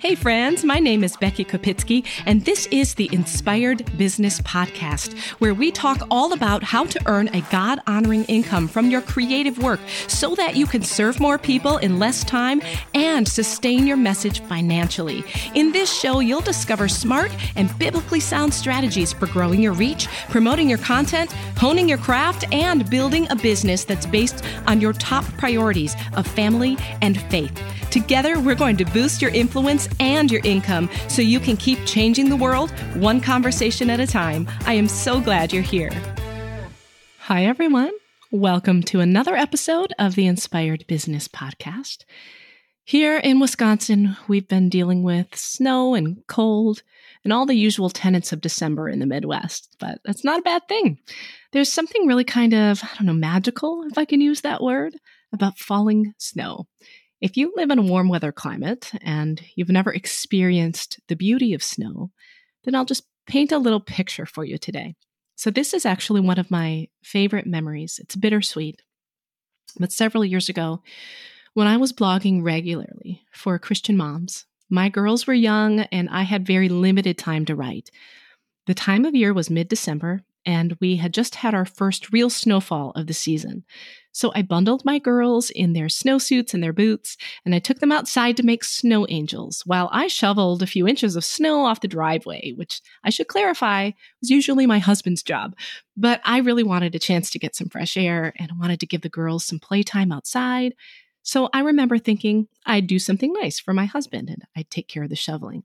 Hey, friends, my name is Becky Kopitzke, and this is the Inspired Business Podcast, where we talk all about how to earn a God honoring income from your creative work so that you can serve more people in less time and sustain your message financially. In this show, you'll discover smart and biblically sound strategies for growing your reach, promoting your content, honing your craft, and building a business that's based on your top priorities of family and faith. Together, we're going to boost your influence and your income so you can keep changing the world one conversation at a time. I am so glad you're here. Hi, everyone. Welcome to another episode of the Inspired Business Podcast. Here in Wisconsin, we've been dealing with snow and cold and all the usual tenets of December in the Midwest, but that's not a bad thing. There's something really kind of, I don't know, magical, if I can use that word, about falling snow. If you live in a warm weather climate and you've never experienced the beauty of snow, then I'll just paint a little picture for you today. So, this is actually one of my favorite memories. It's bittersweet. But several years ago, when I was blogging regularly for Christian moms, my girls were young and I had very limited time to write. The time of year was mid December, and we had just had our first real snowfall of the season. So I bundled my girls in their snowsuits and their boots, and I took them outside to make snow angels while I shoveled a few inches of snow off the driveway, which I should clarify was usually my husband's job. But I really wanted a chance to get some fresh air and I wanted to give the girls some playtime outside. So I remember thinking I'd do something nice for my husband and I'd take care of the shoveling.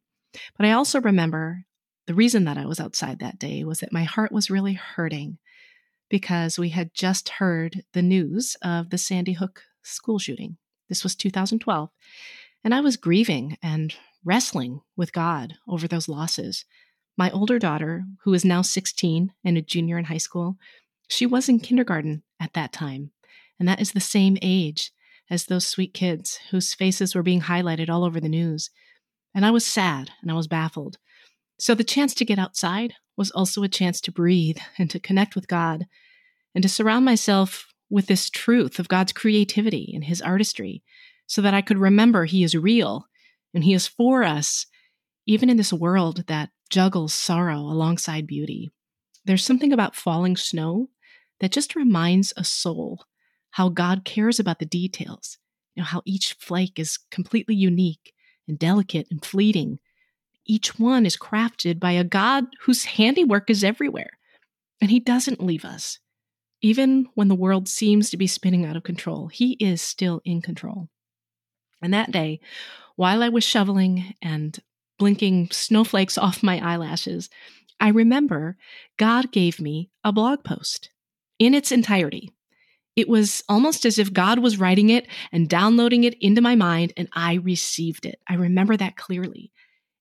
But I also remember the reason that I was outside that day was that my heart was really hurting because we had just heard the news of the Sandy Hook school shooting. This was 2012. And I was grieving and wrestling with God over those losses. My older daughter, who is now 16 and a junior in high school, she was in kindergarten at that time. And that is the same age as those sweet kids whose faces were being highlighted all over the news. And I was sad and I was baffled. So the chance to get outside was also a chance to breathe and to connect with God and to surround myself with this truth of God's creativity and his artistry so that I could remember he is real and he is for us, even in this world that juggles sorrow alongside beauty. There's something about falling snow that just reminds a soul how God cares about the details, you know, how each flake is completely unique and delicate and fleeting. Each one is crafted by a God whose handiwork is everywhere, and he doesn't leave us. Even when the world seems to be spinning out of control, he is still in control. And that day, while I was shoveling and blinking snowflakes off my eyelashes, I remember God gave me a blog post in its entirety. It was almost as if God was writing it and downloading it into my mind, and I received it. I remember that clearly.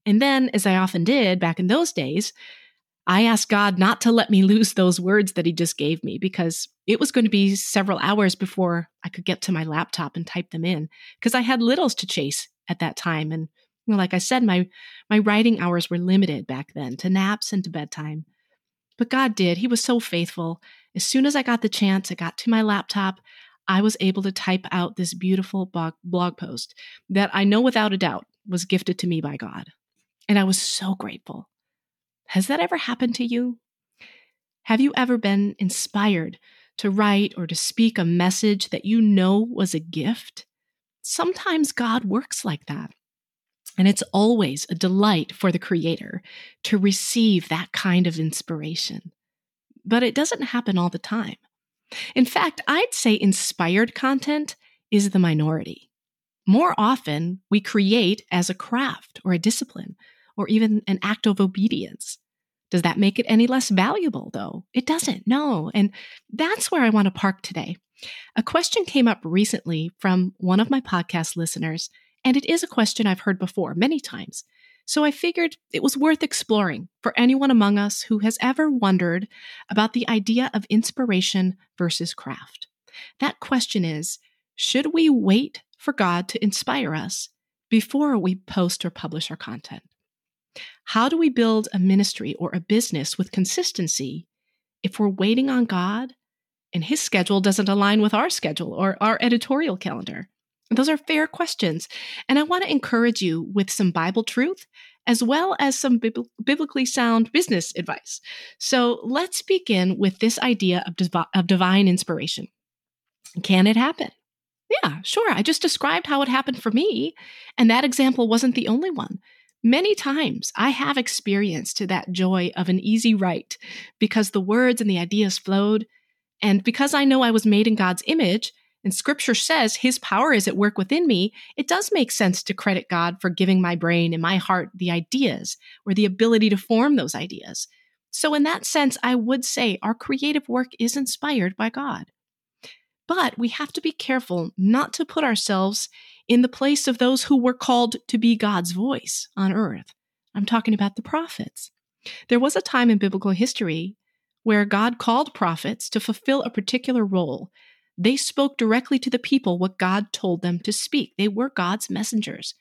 And then, as I often did back in those days, I asked God not to let me lose those words that He just gave me because it was going to be several hours before I could get to my laptop and type them in because I had littles to chase at that time. And you know, like I said, my my writing hours were limited back then to naps and to bedtime. But God did. He was so faithful. As soon as I got the chance, I got to my laptop. I was able to type out this beautiful blog post that I know without a doubt was gifted to me by God. And I was so grateful. Has that ever happened to you? Have you ever been inspired to write or to speak a message that you know was a gift? Sometimes God works like that. And it's always a delight for the creator to receive that kind of inspiration. But it doesn't happen all the time. In fact, I'd say inspired content is the minority. More often, we create as a craft or a discipline or even an act of obedience. Does that make it any less valuable, though? It doesn't, no. And that's where I want to park today. A question came up recently from one of my podcast listeners, and it is a question I've heard before many times. So I figured it was worth exploring for anyone among us who has ever wondered about the idea of inspiration versus craft. That question is Should we wait for God to inspire us before we post or publish our content? How do we build a ministry or a business with consistency if we're waiting on God and His schedule doesn't align with our schedule or our editorial calendar? Those are fair questions. And I want to encourage you with some Bible truth as well as some biblically sound business advice. So let's begin with this idea of, div- of divine inspiration. Can it happen? Yeah, sure. I just described how it happened for me, and that example wasn't the only one. Many times I have experienced that joy of an easy write because the words and the ideas flowed. And because I know I was made in God's image, and scripture says his power is at work within me, it does make sense to credit God for giving my brain and my heart the ideas or the ability to form those ideas. So, in that sense, I would say our creative work is inspired by God. But we have to be careful not to put ourselves in the place of those who were called to be God's voice on earth. I'm talking about the prophets. There was a time in biblical history where God called prophets to fulfill a particular role they spoke directly to the people what God told them to speak. They were God's messengers.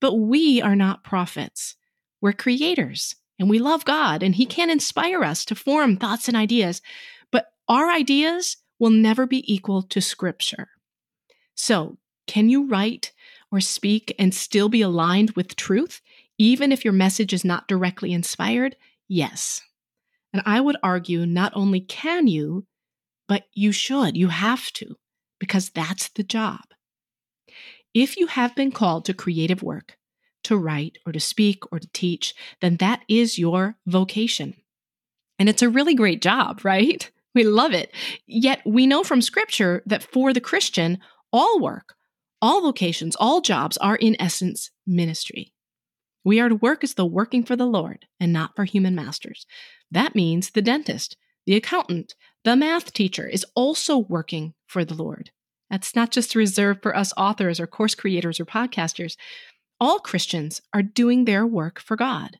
But we are not prophets. We're creators and we love God and He can inspire us to form thoughts and ideas. But our ideas will never be equal to Scripture. So, can you write or speak and still be aligned with truth, even if your message is not directly inspired? Yes. And I would argue not only can you, but you should, you have to, because that's the job. If you have been called to creative work, to write or to speak or to teach, then that is your vocation. And it's a really great job, right? We love it. Yet we know from scripture that for the Christian, all work, all vocations, all jobs are in essence ministry. We are to work as though working for the Lord and not for human masters. That means the dentist, the accountant, the math teacher is also working for the Lord. That's not just reserved for us authors or course creators or podcasters. All Christians are doing their work for God.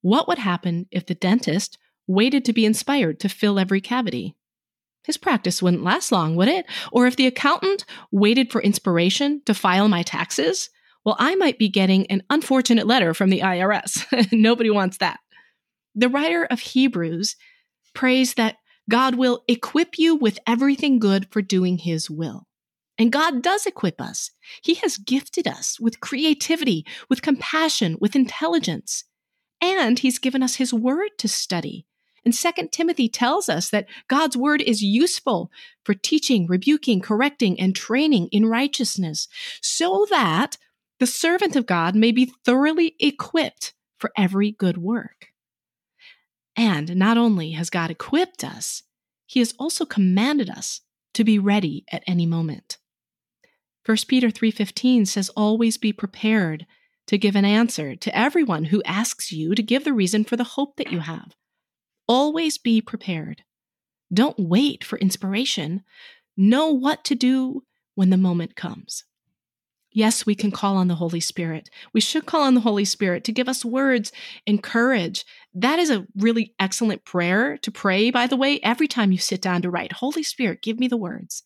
What would happen if the dentist waited to be inspired to fill every cavity? His practice wouldn't last long, would it? Or if the accountant waited for inspiration to file my taxes? Well, I might be getting an unfortunate letter from the IRS. Nobody wants that. The writer of Hebrews prays that God will equip you with everything good for doing His will. And God does equip us. He has gifted us with creativity, with compassion, with intelligence. And He's given us His word to study. And Second Timothy tells us that God's word is useful for teaching, rebuking, correcting, and training in righteousness, so that the servant of God may be thoroughly equipped for every good work. And not only has God equipped us, he has also commanded us to be ready at any moment. 1 Peter 3:15 says always be prepared to give an answer to everyone who asks you to give the reason for the hope that you have. Always be prepared. Don't wait for inspiration. Know what to do when the moment comes. Yes, we can call on the Holy Spirit. We should call on the Holy Spirit to give us words and courage. That is a really excellent prayer to pray, by the way, every time you sit down to write. Holy Spirit, give me the words.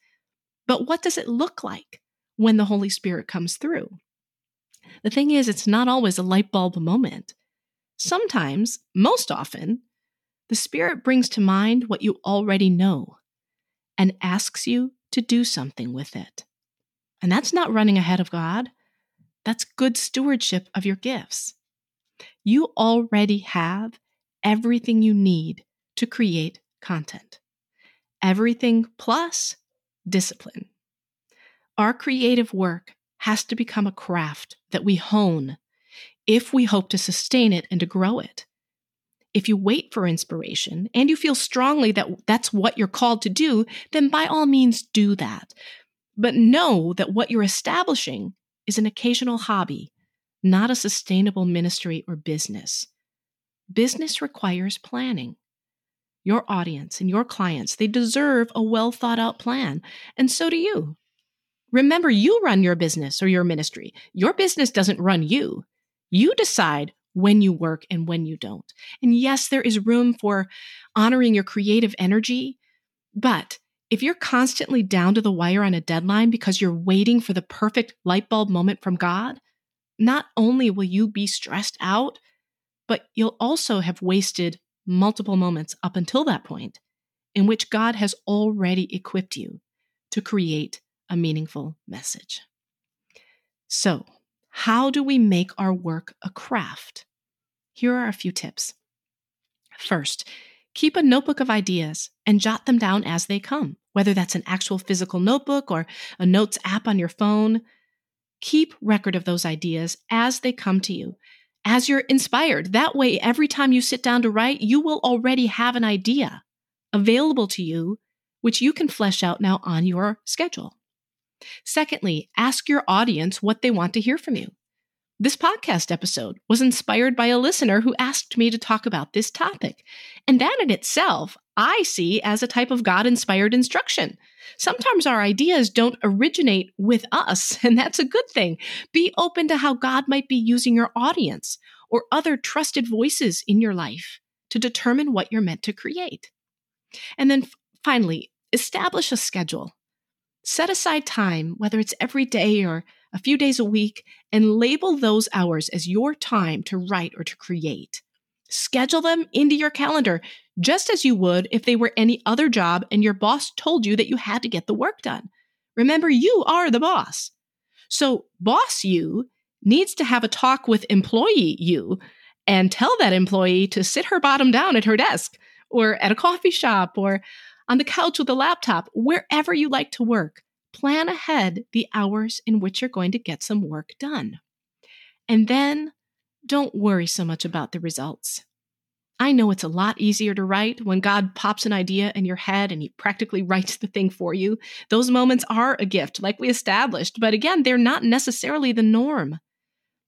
But what does it look like when the Holy Spirit comes through? The thing is, it's not always a light bulb moment. Sometimes, most often, the Spirit brings to mind what you already know and asks you to do something with it. And that's not running ahead of God. That's good stewardship of your gifts. You already have everything you need to create content. Everything plus discipline. Our creative work has to become a craft that we hone if we hope to sustain it and to grow it. If you wait for inspiration and you feel strongly that that's what you're called to do, then by all means do that. But know that what you're establishing is an occasional hobby, not a sustainable ministry or business. Business requires planning. Your audience and your clients, they deserve a well thought out plan, and so do you. Remember, you run your business or your ministry. Your business doesn't run you. You decide when you work and when you don't. And yes, there is room for honoring your creative energy, but if you're constantly down to the wire on a deadline because you're waiting for the perfect light bulb moment from God, not only will you be stressed out, but you'll also have wasted multiple moments up until that point in which God has already equipped you to create a meaningful message. So, how do we make our work a craft? Here are a few tips. First, keep a notebook of ideas and jot them down as they come, whether that's an actual physical notebook or a notes app on your phone. Keep record of those ideas as they come to you, as you're inspired. That way, every time you sit down to write, you will already have an idea available to you, which you can flesh out now on your schedule. Secondly, ask your audience what they want to hear from you. This podcast episode was inspired by a listener who asked me to talk about this topic. And that in itself, I see as a type of God inspired instruction. Sometimes our ideas don't originate with us, and that's a good thing. Be open to how God might be using your audience or other trusted voices in your life to determine what you're meant to create. And then finally, establish a schedule. Set aside time, whether it's every day or a few days a week, and label those hours as your time to write or to create. Schedule them into your calendar, just as you would if they were any other job and your boss told you that you had to get the work done. Remember, you are the boss. So, boss you needs to have a talk with employee you and tell that employee to sit her bottom down at her desk or at a coffee shop or on the couch with a laptop, wherever you like to work. Plan ahead the hours in which you're going to get some work done. And then don't worry so much about the results. I know it's a lot easier to write when God pops an idea in your head and He practically writes the thing for you. Those moments are a gift, like we established, but again, they're not necessarily the norm.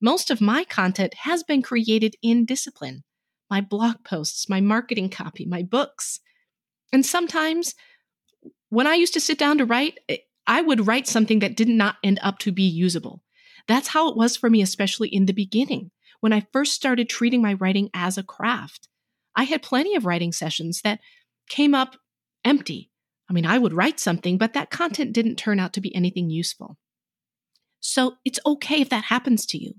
Most of my content has been created in discipline my blog posts, my marketing copy, my books. And sometimes when I used to sit down to write, eh, I would write something that did not end up to be usable. That's how it was for me, especially in the beginning, when I first started treating my writing as a craft. I had plenty of writing sessions that came up empty. I mean, I would write something, but that content didn't turn out to be anything useful. So it's okay if that happens to you.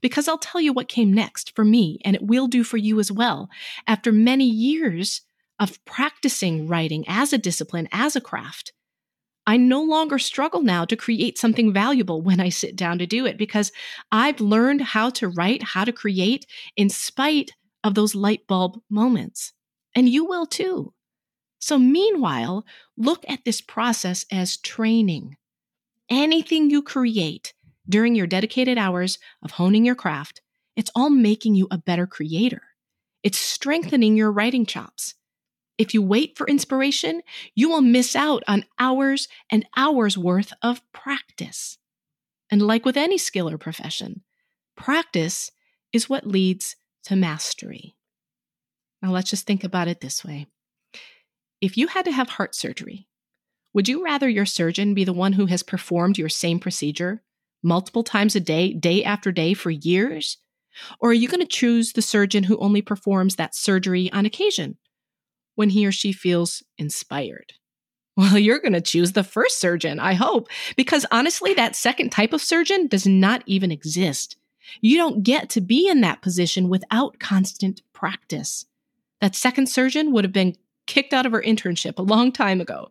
Because I'll tell you what came next for me, and it will do for you as well. After many years of practicing writing as a discipline, as a craft, I no longer struggle now to create something valuable when I sit down to do it because I've learned how to write, how to create in spite of those light bulb moments. And you will too. So, meanwhile, look at this process as training. Anything you create during your dedicated hours of honing your craft, it's all making you a better creator. It's strengthening your writing chops. If you wait for inspiration, you will miss out on hours and hours worth of practice. And like with any skill or profession, practice is what leads to mastery. Now let's just think about it this way. If you had to have heart surgery, would you rather your surgeon be the one who has performed your same procedure multiple times a day, day after day for years? Or are you going to choose the surgeon who only performs that surgery on occasion when he or she feels inspired? Well, you're going to choose the first surgeon, I hope, because honestly, that second type of surgeon does not even exist. You don't get to be in that position without constant practice. That second surgeon would have been kicked out of her internship a long time ago.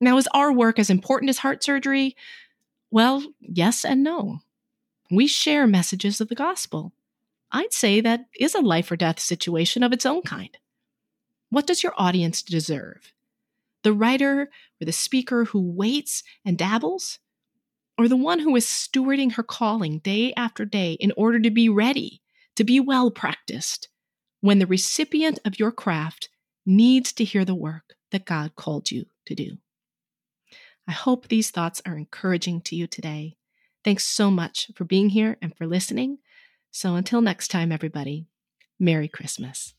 Now, is our work as important as heart surgery? Well, yes and no. We share messages of the gospel. I'd say that is a life or death situation of its own kind. What does your audience deserve? The writer or the speaker who waits and dabbles? Or the one who is stewarding her calling day after day in order to be ready, to be well practiced, when the recipient of your craft needs to hear the work that God called you to do? I hope these thoughts are encouraging to you today. Thanks so much for being here and for listening. So until next time, everybody, Merry Christmas.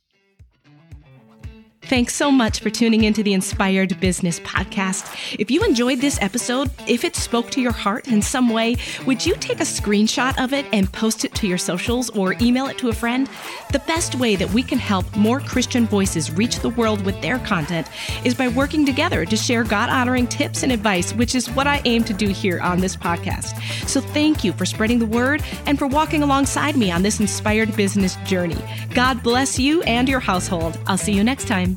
Thanks so much for tuning into the Inspired Business Podcast. If you enjoyed this episode, if it spoke to your heart in some way, would you take a screenshot of it and post it to your socials or email it to a friend? The best way that we can help more Christian voices reach the world with their content is by working together to share God honoring tips and advice, which is what I aim to do here on this podcast. So thank you for spreading the word and for walking alongside me on this inspired business journey. God bless you and your household. I'll see you next time.